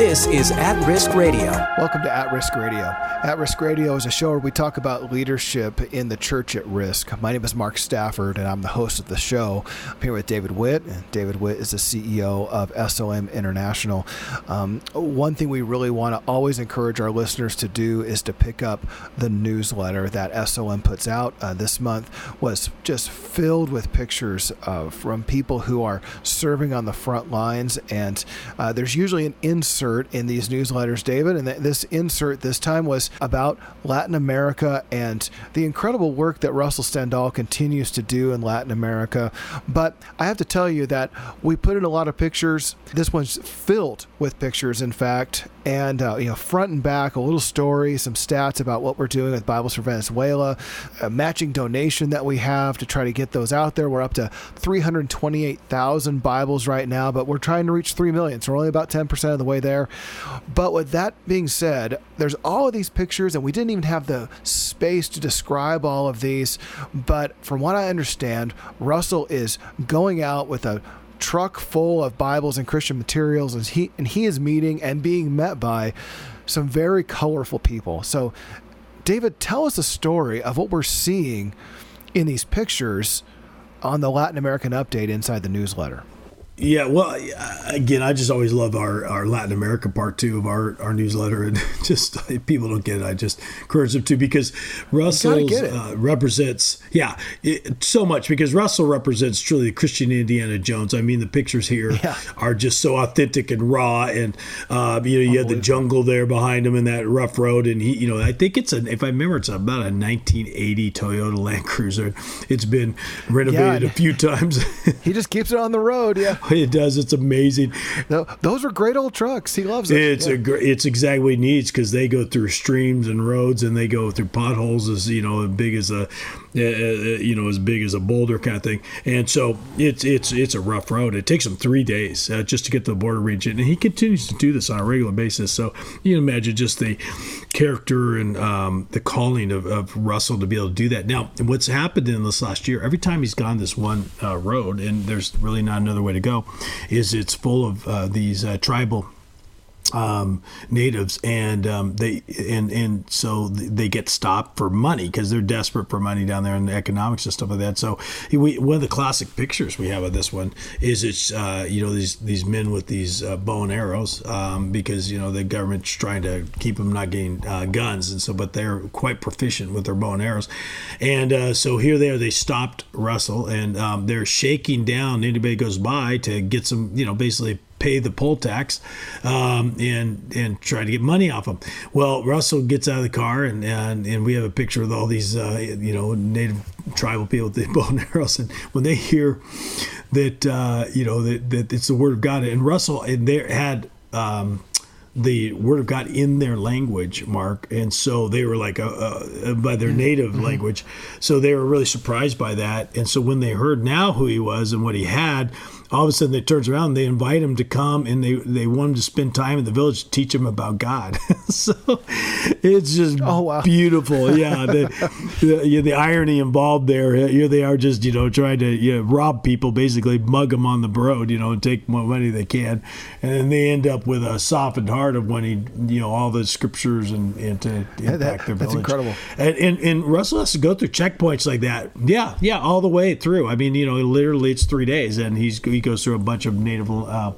This is At Risk Radio. Welcome to At Risk Radio. At Risk Radio is a show where we talk about leadership in the church at risk. My name is Mark Stafford, and I'm the host of the show. I'm here with David Witt. And David Witt is the CEO of SOM International. Um, one thing we really want to always encourage our listeners to do is to pick up the newsletter that SOM puts out. Uh, this month was just filled with pictures uh, from people who are serving on the front lines, and uh, there's usually an insert in these newsletters, David. And this insert this time was about Latin America and the incredible work that Russell Stendal continues to do in Latin America. But I have to tell you that we put in a lot of pictures. This one's filled with pictures, in fact, and uh, you know, front and back, a little story, some stats about what we're doing with Bibles for Venezuela, a matching donation that we have to try to get those out there. We're up to 328,000 Bibles right now, but we're trying to reach 3 million, so we're only about 10% of the way there there. But with that being said, there's all of these pictures, and we didn't even have the space to describe all of these. But from what I understand, Russell is going out with a truck full of Bibles and Christian materials, and he and he is meeting and being met by some very colorful people. So, David, tell us a story of what we're seeing in these pictures on the Latin American update inside the newsletter. Yeah, well, again, I just always love our, our Latin America part two of our, our newsletter, and just if people don't get it, I just encourage them to because Russell uh, represents, yeah, it, so much because Russell represents truly the Christian Indiana Jones. I mean, the pictures here yeah. are just so authentic and raw, and uh, you know, you have the jungle there behind him and that rough road, and he, you know, I think it's a, if I remember, it's about a 1980 Toyota Land Cruiser. It's been renovated yeah, a few times. he just keeps it on the road, yeah. It does. It's amazing. No, those are great old trucks. He loves it. It's yeah. a it's exactly what he needs because they go through streams and roads and they go through potholes as you know as big as a uh, uh, you know, as big as a boulder kind of thing. And so it's it's it's a rough road. It takes him three days uh, just to get to the border region, and he continues to do this on a regular basis. So you can imagine just the character and um, the calling of, of Russell to be able to do that. Now, what's happened in this last year? Every time he's gone this one uh, road, and there's really not another way to go, is it's full of uh, these uh, tribal um, natives, and um, they and and so they get stopped for money because they're desperate for money down there in the economics and stuff like that. So we, one of the classic pictures we have of this one is it's uh, you know these these men with these uh, bow and arrows um, because you know the government's trying to keep them not getting uh, guns and so but they're quite proficient with their bow and arrows, and uh, so here they are. They stopped Russell and um, they're shaking down anybody goes by to get some you know basically pay the poll tax um, and and try to get money off them. Well, Russell gets out of the car and and, and we have a picture of all these uh, you know native tribal people with the bow and arrows, and when they hear that uh, you know that, that it's the word of God, and Russell and they had. Um, the word of God in their language, Mark, and so they were like uh, uh, by their native mm-hmm. language. So they were really surprised by that. And so when they heard now who he was and what he had, all of a sudden they turns around and they invite him to come and they they want him to spend time in the village to teach him about God. so it's just oh, wow. beautiful. Yeah, the, the, yeah, the irony involved there. Here they are just you know trying to you know, rob people, basically mug them on the road, you know, and take what money they can, and then they end up with a softened heart of when he you know all the scriptures and, and to impact yeah, that, their village. That's incredible. And, and and Russell has to go through checkpoints like that. Yeah, yeah, all the way through. I mean, you know, literally it's three days, and he's he goes through a bunch of native uh,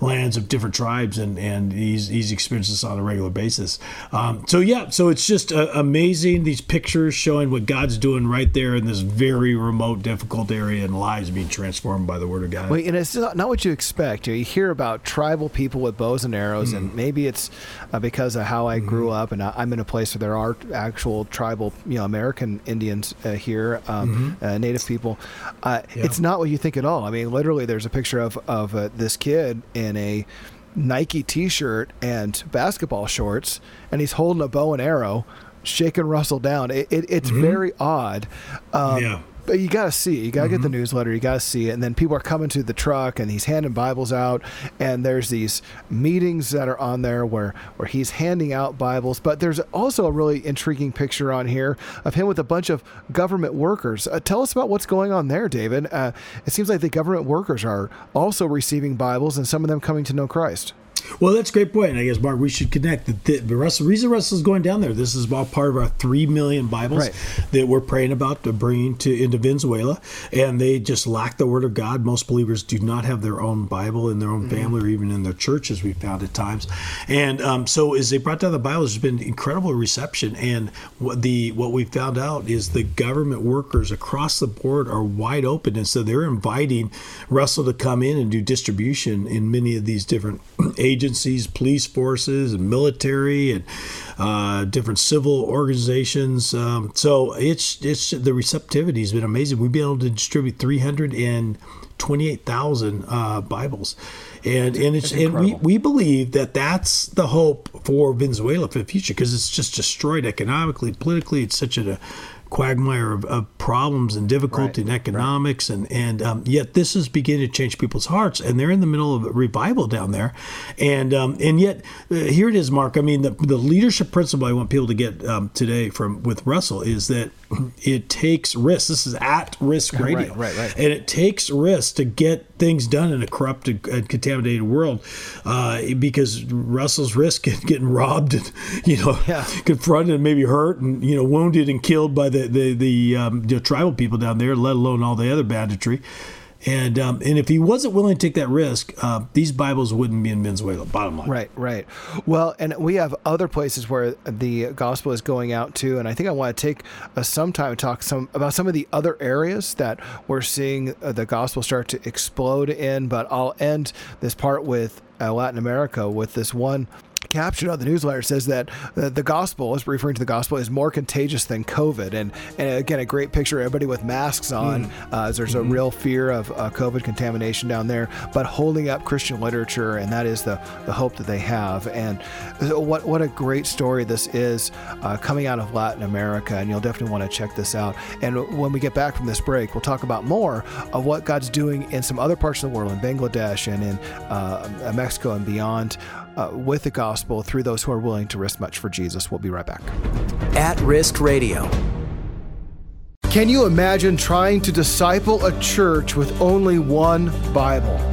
lands of different tribes, and and he's he's experienced this on a regular basis. Um, so yeah, so it's just uh, amazing these pictures showing what God's doing right there in this very remote, difficult area, and lives being transformed by the Word of God. Well, and it's not what you expect. You, hear about tribal people with bows and arrows, mm. and maybe it's uh, because of how I grew mm-hmm. up, and I, am in a place where there are actual tribal, you know, American Indians uh, here, um, mm-hmm. Uh, Native people. Uh, yeah. It's not what you think at all. I mean, literally, there's a picture of of uh, this kid in a Nike T-shirt and basketball shorts, and he's holding a bow and arrow, shaking Russell down. It, it, it's mm-hmm. very odd. Um, yeah but you got to see it. You got to mm-hmm. get the mm-hmm. newsletter. You got to see it. And then people are coming to the truck and he's handing Bibles out. And there's these meetings that are on there where, where he's handing out Bibles. But there's also a really intriguing picture on here of him with a bunch of government workers. Uh, tell us about what's going on there, David. Uh, it seems like the government workers are also receiving Bibles and some of them coming to know Christ. Well, that's a great point. I guess, Mark, we should connect. The, the Russell, reason Russell's going down there, this is all part of our 3 million Bibles Right. that we're praying about to bring to into Venezuela. And they just lack the Word of God. Most believers do not have their own Bible in their own family or even in their churches, we found at times. And um, so as they brought down the Bible, there's been incredible reception. And what, the, what we found out is the government workers across the board are wide open. And so they're inviting Russell to come in and do distribution in many of these different agencies, police forces, and military, and uh, different civil organizations. Um, so it's it's the receptivity has been amazing. We've been able to distribute three hundred and twenty-eight thousand uh, Bibles. And, and it's and we, we believe that that's the hope for Venezuela for the future because it's just destroyed economically, politically. It's such a quagmire of, of problems and difficulty Right, in economics and and um, yet this is beginning to change people's hearts and they're in the middle of a revival down there. And um, and yet uh, here it is mark. I mean the, the leadership principle i want people to get um, today from with russell is that it takes risks this is at risk radio Right, right, right. and it takes risks to get things done in a corrupted and contaminated world uh, because russell's risk in getting robbed and you know Yeah. confronted and maybe hurt and you know wounded and killed by the the, the um, know, tribal people down there, let alone all the other banditry. And um, and if he wasn't willing to take that risk, uh, these Bibles wouldn't be in Venezuela. Bottom line, Right, right. Well, and we have other places where the gospel is going out to, and I think I want to take uh, some time to talk some about some of the other areas that we're seeing uh, the gospel start to explode in. But I'll end this part with uh, Latin America with this one caption on the newsletter says that uh, the gospel is referring to the gospel is more contagious than COVID, and and again a great picture of everybody with masks on. Uh, as there's a real fear of uh, COVID contamination down there, but holding up Christian literature, and that is the the hope that they have. And what what a great story this is uh, coming out of Latin America, and you'll definitely want to check this out. And when we get back from this break, we'll talk about more of what God's doing in some other parts of the world, in Bangladesh and in uh, Mexico and beyond uh, with the gospel through those who are willing to risk much for Jesus. We'll be right back. At Risk Radio. Can you imagine trying to disciple a church with only one Bible?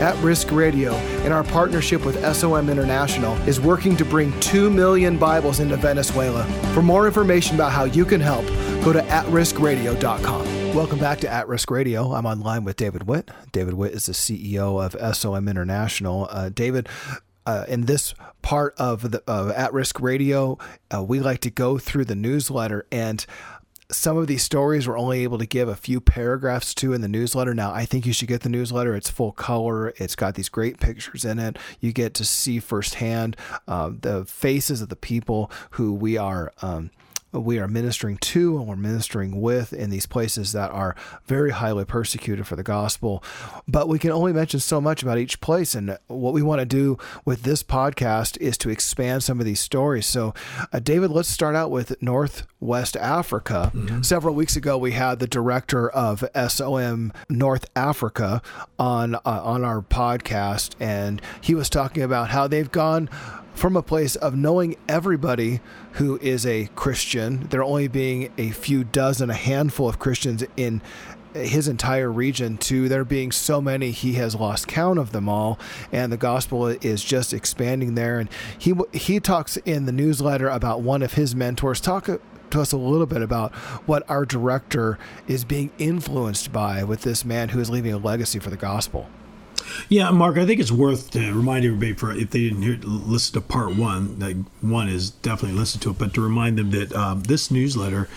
At Risk Radio, in our partnership with SOM International, is working to bring 2 million Bibles into Venezuela. For more information about how you can help, go to atriskradio.com. Welcome back to At Risk Radio. I'm online with David Witt. David Witt is the CEO of SOM International. Uh, David, uh, in this part of the of At Risk Radio, uh, we like to go through the newsletter and some of these stories we're only able to give a few paragraphs to in the newsletter. Now, I think you should get the newsletter. It's full color. It's got these great pictures in it. You get to see firsthand uh, the faces of the people who we are. Um, we are ministering to and we're ministering with in these places that are very highly persecuted for the gospel. But we can only mention so much about each place. And what we want to do with this podcast is to expand some of these stories. So, uh, David, let's start out with Northwest Africa. Several weeks ago, we had the director of SOM North Africa on uh, on our podcast, and he was talking about how they've gone from a place of knowing everybody who is a Christian, there only being a few dozen, a handful of Christians in his entire region to there being so many he has lost count of them all. And the gospel is just expanding there. And he he talks in the newsletter about one of his mentors. Talk to us a little bit about what our director is being influenced by with this man who is leaving a legacy for the gospel Yeah, Mark, I think it's worth to remind everybody for if they didn't hear, listen to part one. Like one is definitely listen to it, but to remind them that um, this newsletter,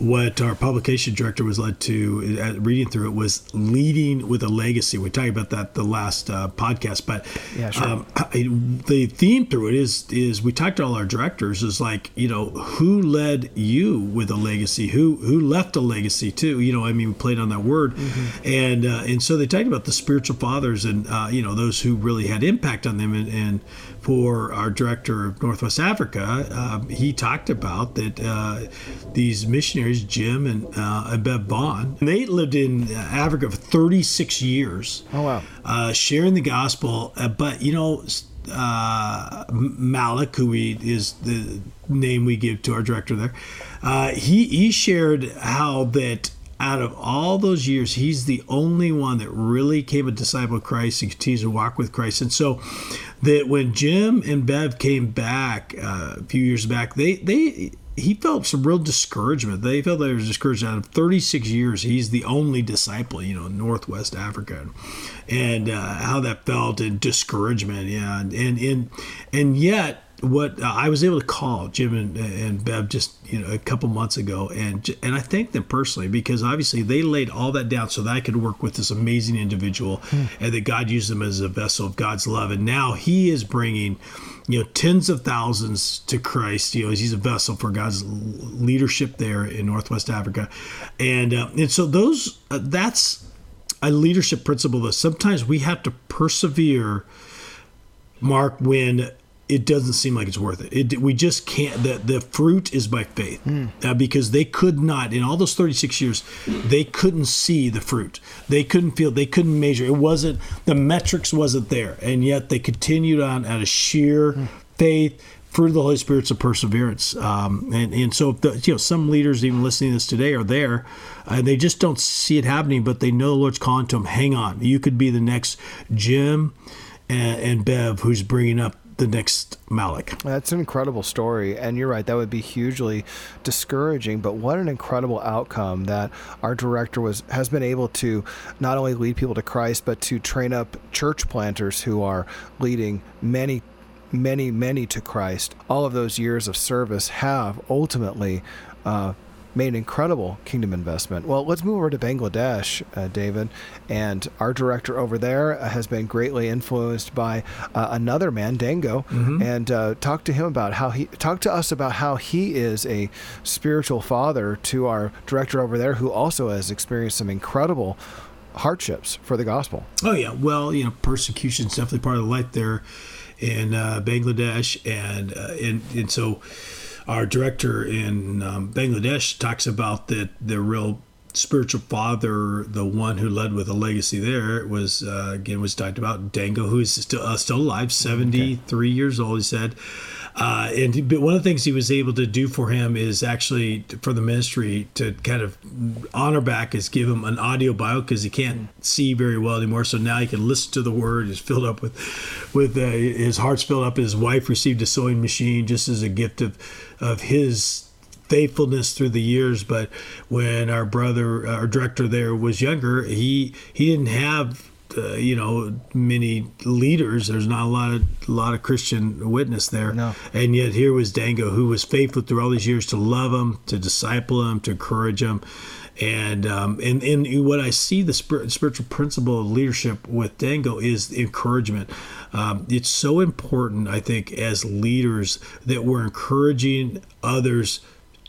what our publication director was led to uh, reading through it was leading with a legacy. We talked about that the last uh, podcast, but Yeah, sure. um, I, the theme through it is is we talked to all our directors is like you know who led you with a legacy, who who left a legacy too. You know, I mean, we played on that word, and uh, and so they talked about the spiritual fathers and uh, you know those who really had impact on them and. and for our director of Northwest Africa, uh, he talked about that uh, these missionaries Jim and, uh, and Bond. They lived in Africa for 36 years. Oh, wow. Uh, sharing the gospel. Uh, but, you know, uh, Malik, who we, is the name we give to our director there, uh, he, he shared how that out of all those years, he's the only one that really came a disciple of Christ and continues to walk with Christ. And so that when Jim and Bev came back uh, a few years back, they, they, he felt some real discouragement. They felt they were discouraged. Out of 36 years, he's the only disciple, you know, in Northwest Africa, and uh, how that felt and discouragement. Yeah, and and and yet what uh, I was able to call Jim and, and Bev just you know a couple months ago, and and I thank them personally because obviously they laid all that down so that I could work with this amazing individual, hmm. and that God used them as a vessel of God's love, and now He is bringing you know tens of thousands to Christ. You know he's a vessel for God's leadership there in Northwest Africa, and uh, and so those uh, that's a leadership principle that sometimes we have to persevere. Mark, when it doesn't seem like it's worth it. it we just can't. The, the fruit is by faith mm. uh, because they could not, in all those 36 years, they couldn't see the fruit. They couldn't feel, they couldn't measure. It wasn't, the metrics wasn't there. And yet they continued on out of sheer mm. faith, fruit of the Holy Spirit's of perseverance. Um, and, and so, the, you know, some leaders even listening to this today are there and they just don't see it happening, but they know the Lord's calling to them, hang on, you could be the next Jim and, and Bev who's bringing up the next Malik. That's an incredible story, and you're right. That would be hugely discouraging. But what an incredible outcome that our director was has been able to not only lead people to Christ, but to train up church planters who are leading many many, many to Christ. All of those years of service have ultimately uh, made an incredible kingdom investment. Well, let's move over to Bangladesh, uh, David. And our director over there uh, has been greatly influenced by uh, another man, Dango, mm-hmm. and uh, talk to him about how he talk to us about how he is a spiritual father to our director over there, who also has experienced some incredible hardships for the gospel. Oh yeah, well, you know, persecution is definitely part of the life there in uh, Bangladesh, and uh, and and so our director in um, Bangladesh talks about that the real spiritual father, the one who led with a legacy there, was uh, again was talked about Dango, who is still uh, still alive, seventy three okay. years old. He said, uh, and but one of the things he was able to do for him is actually for the ministry to kind of honor back is give him an audio bio because he can't see very well anymore. So now he can listen to the word. He's filled up with, with uh, his heart's filled up. His wife received a sewing machine just as a gift of, of his faithfulness through the years. But when our brother, our director there was younger, he he didn't have uh, you know many leaders. There's not a lot of a lot of Christian witness there, no. and yet here was Dango, who was faithful through all these years to love him, to disciple him, to encourage him. And, um, and and what I see the spiritual principle of leadership with Dango is encouragement. Um, it's so important, I think, as leaders that we're encouraging others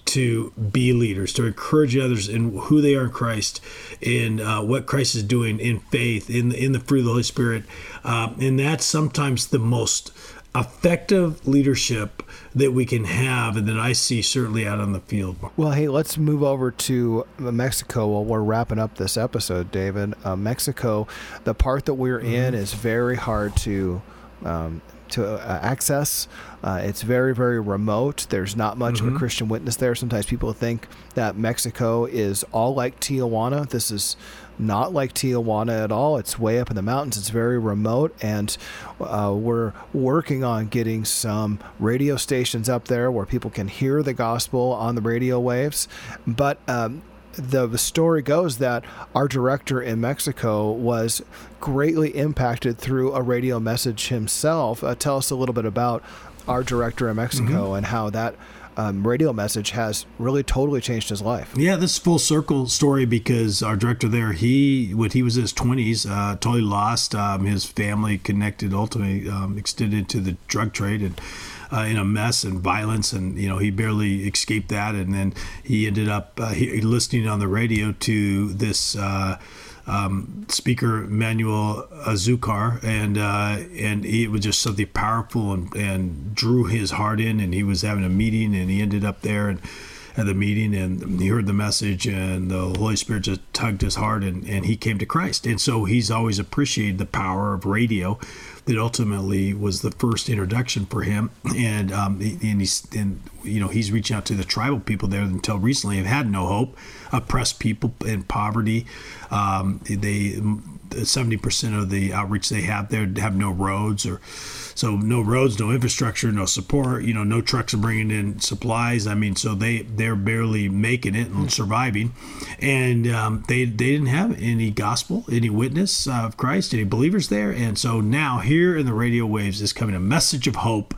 to be leaders, to encourage others in who they are in Christ, in uh, what Christ is doing in faith, in the, in the fruit of the Holy Spirit, um, and that's sometimes the most effective leadership that we can have and that I see certainly out on the field. Well, hey, let's move over to Mexico while we're wrapping up this episode, David. Uh, Mexico, the part that we're mm-hmm. in is very hard to um, to uh, access. Uh, it's very, very remote. There's not much mm-hmm. of a mm-hmm. Christian witness there. Sometimes people think that Mexico is all like Tijuana. This is not like Tijuana at all. It's way up in the mountains. It's very remote, and uh, we're working on getting some radio stations up there where people can hear the gospel on the radio waves. But um, the, story goes that our director in Mexico was greatly impacted through a radio message himself. Uh, tell us a little bit about our director in Mexico mm-hmm. and how that um, radio message has really totally changed his life. Yeah, this full circle story because our director there, he when he was in his twenties, uh, totally lost. Um, his family connected ultimately um, extended to the drug trade and uh, in a mess and violence, and you know he barely escaped that. And then he ended up uh, he, listening on the radio to this. Uh, um, speaker Manuel Azucar, and uh, and it was just something powerful and, and drew his heart in. And he was having a meeting, and he ended up there, and at the meeting and he heard the message and the Holy Spirit just tugged his heart and, and he came to Christ. And so he's always appreciated the power of radio that ultimately was the first introduction for him. And um, and he's and you know he's reaching out to the tribal people there until recently have had no hope, oppressed people in poverty. Um, they 70% of the outreach they have there have no roads or so no roads no infrastructure no support you know no trucks are bringing in supplies. I mean so they they're barely making it and surviving. And um, they they didn't have any gospel any witness of christ any believers there. And so now here in the radio waves is coming a message of hope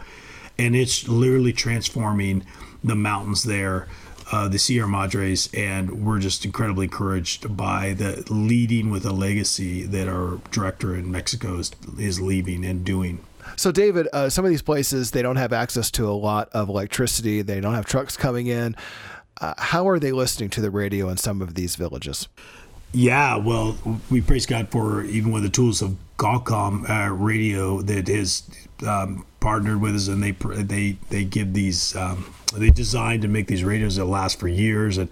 and it's literally transforming the mountains there uh, the Sierra Madres, and we're just incredibly encouraged by the leading with a legacy that our director in Mexico is, is leaving and doing. So, David, uh, some of these places they don't have access to a lot of electricity. They don't have trucks coming in. Uh, how are they listening to the radio in some of these villages? Yeah, well, we praise God for even with the tools of Galcom uh, radio that has um, partnered with us, and they they they give these um, they designed to make these radios that last for years and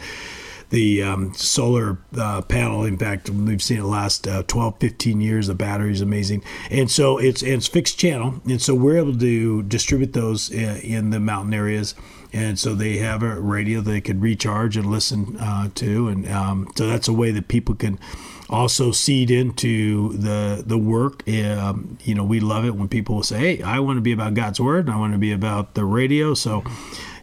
the um, solar uh, panel. In fact, we've seen it last uh, 12, 15 years. The battery is amazing, and so it's it's fixed channel, and so we're able to distribute those in, uh, in the mountain areas. And so they have a radio they could recharge and listen uh, to, and um, so that's a way that people can also seed into the the work. Um, you know, we love it when people say, "Hey, I want to be about God's word, and I want to be about the radio." So.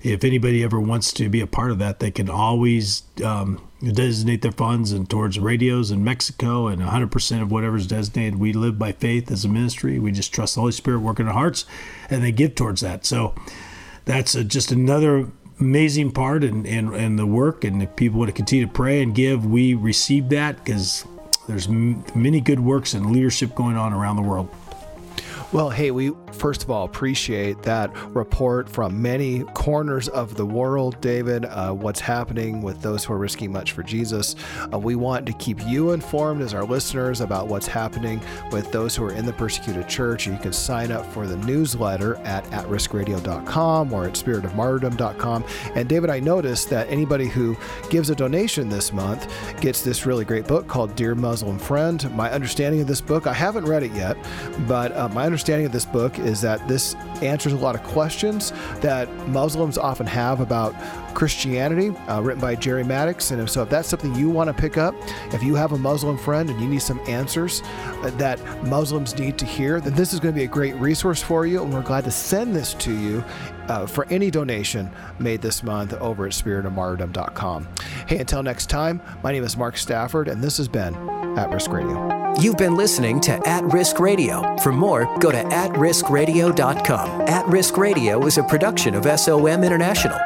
If anybody ever wants to be a part of that, they can always um, designate their funds and towards radios in Mexico, and 100% of whatever is designated. We live by faith as a ministry. We just trust the Holy Spirit working in our hearts, and they give towards that. So that's a, just another amazing part and and and the work. And if people want to continue to pray and give, we receive that because there's m- many good works and leadership going on around the world. Well, hey, we first of all appreciate that report from many corners of the world, David, uh, what's happening with those who are risking much for Jesus. Uh, we want to keep you informed as our listeners about what's happening with those who are in the persecuted church. You can sign up for the newsletter at atriskradio.com or at spiritofmartyrdom.com. And David, I noticed that anybody who gives a donation this month gets this really great book called Dear Muslim Friend. My understanding of this book, I haven't read it yet, but uh, my understanding understanding of this book is that this answers a lot of questions that Muslims often have about Christianity, uh, written by Jerry Maddox. And so, if that's something you want to pick up, if you have a Muslim friend and you need some answers uh, that Muslims need to hear, then this is going to be a great resource for you. And we're glad to send this to you uh, for any donation made this month over at spiritofmartyrdom.com. Hey, until next time, my name is Mark Stafford, and this has been At Risk Radio. You've been listening to At Risk Radio. For more, go to atriskradio.com. At Risk Radio is a production of SOM International.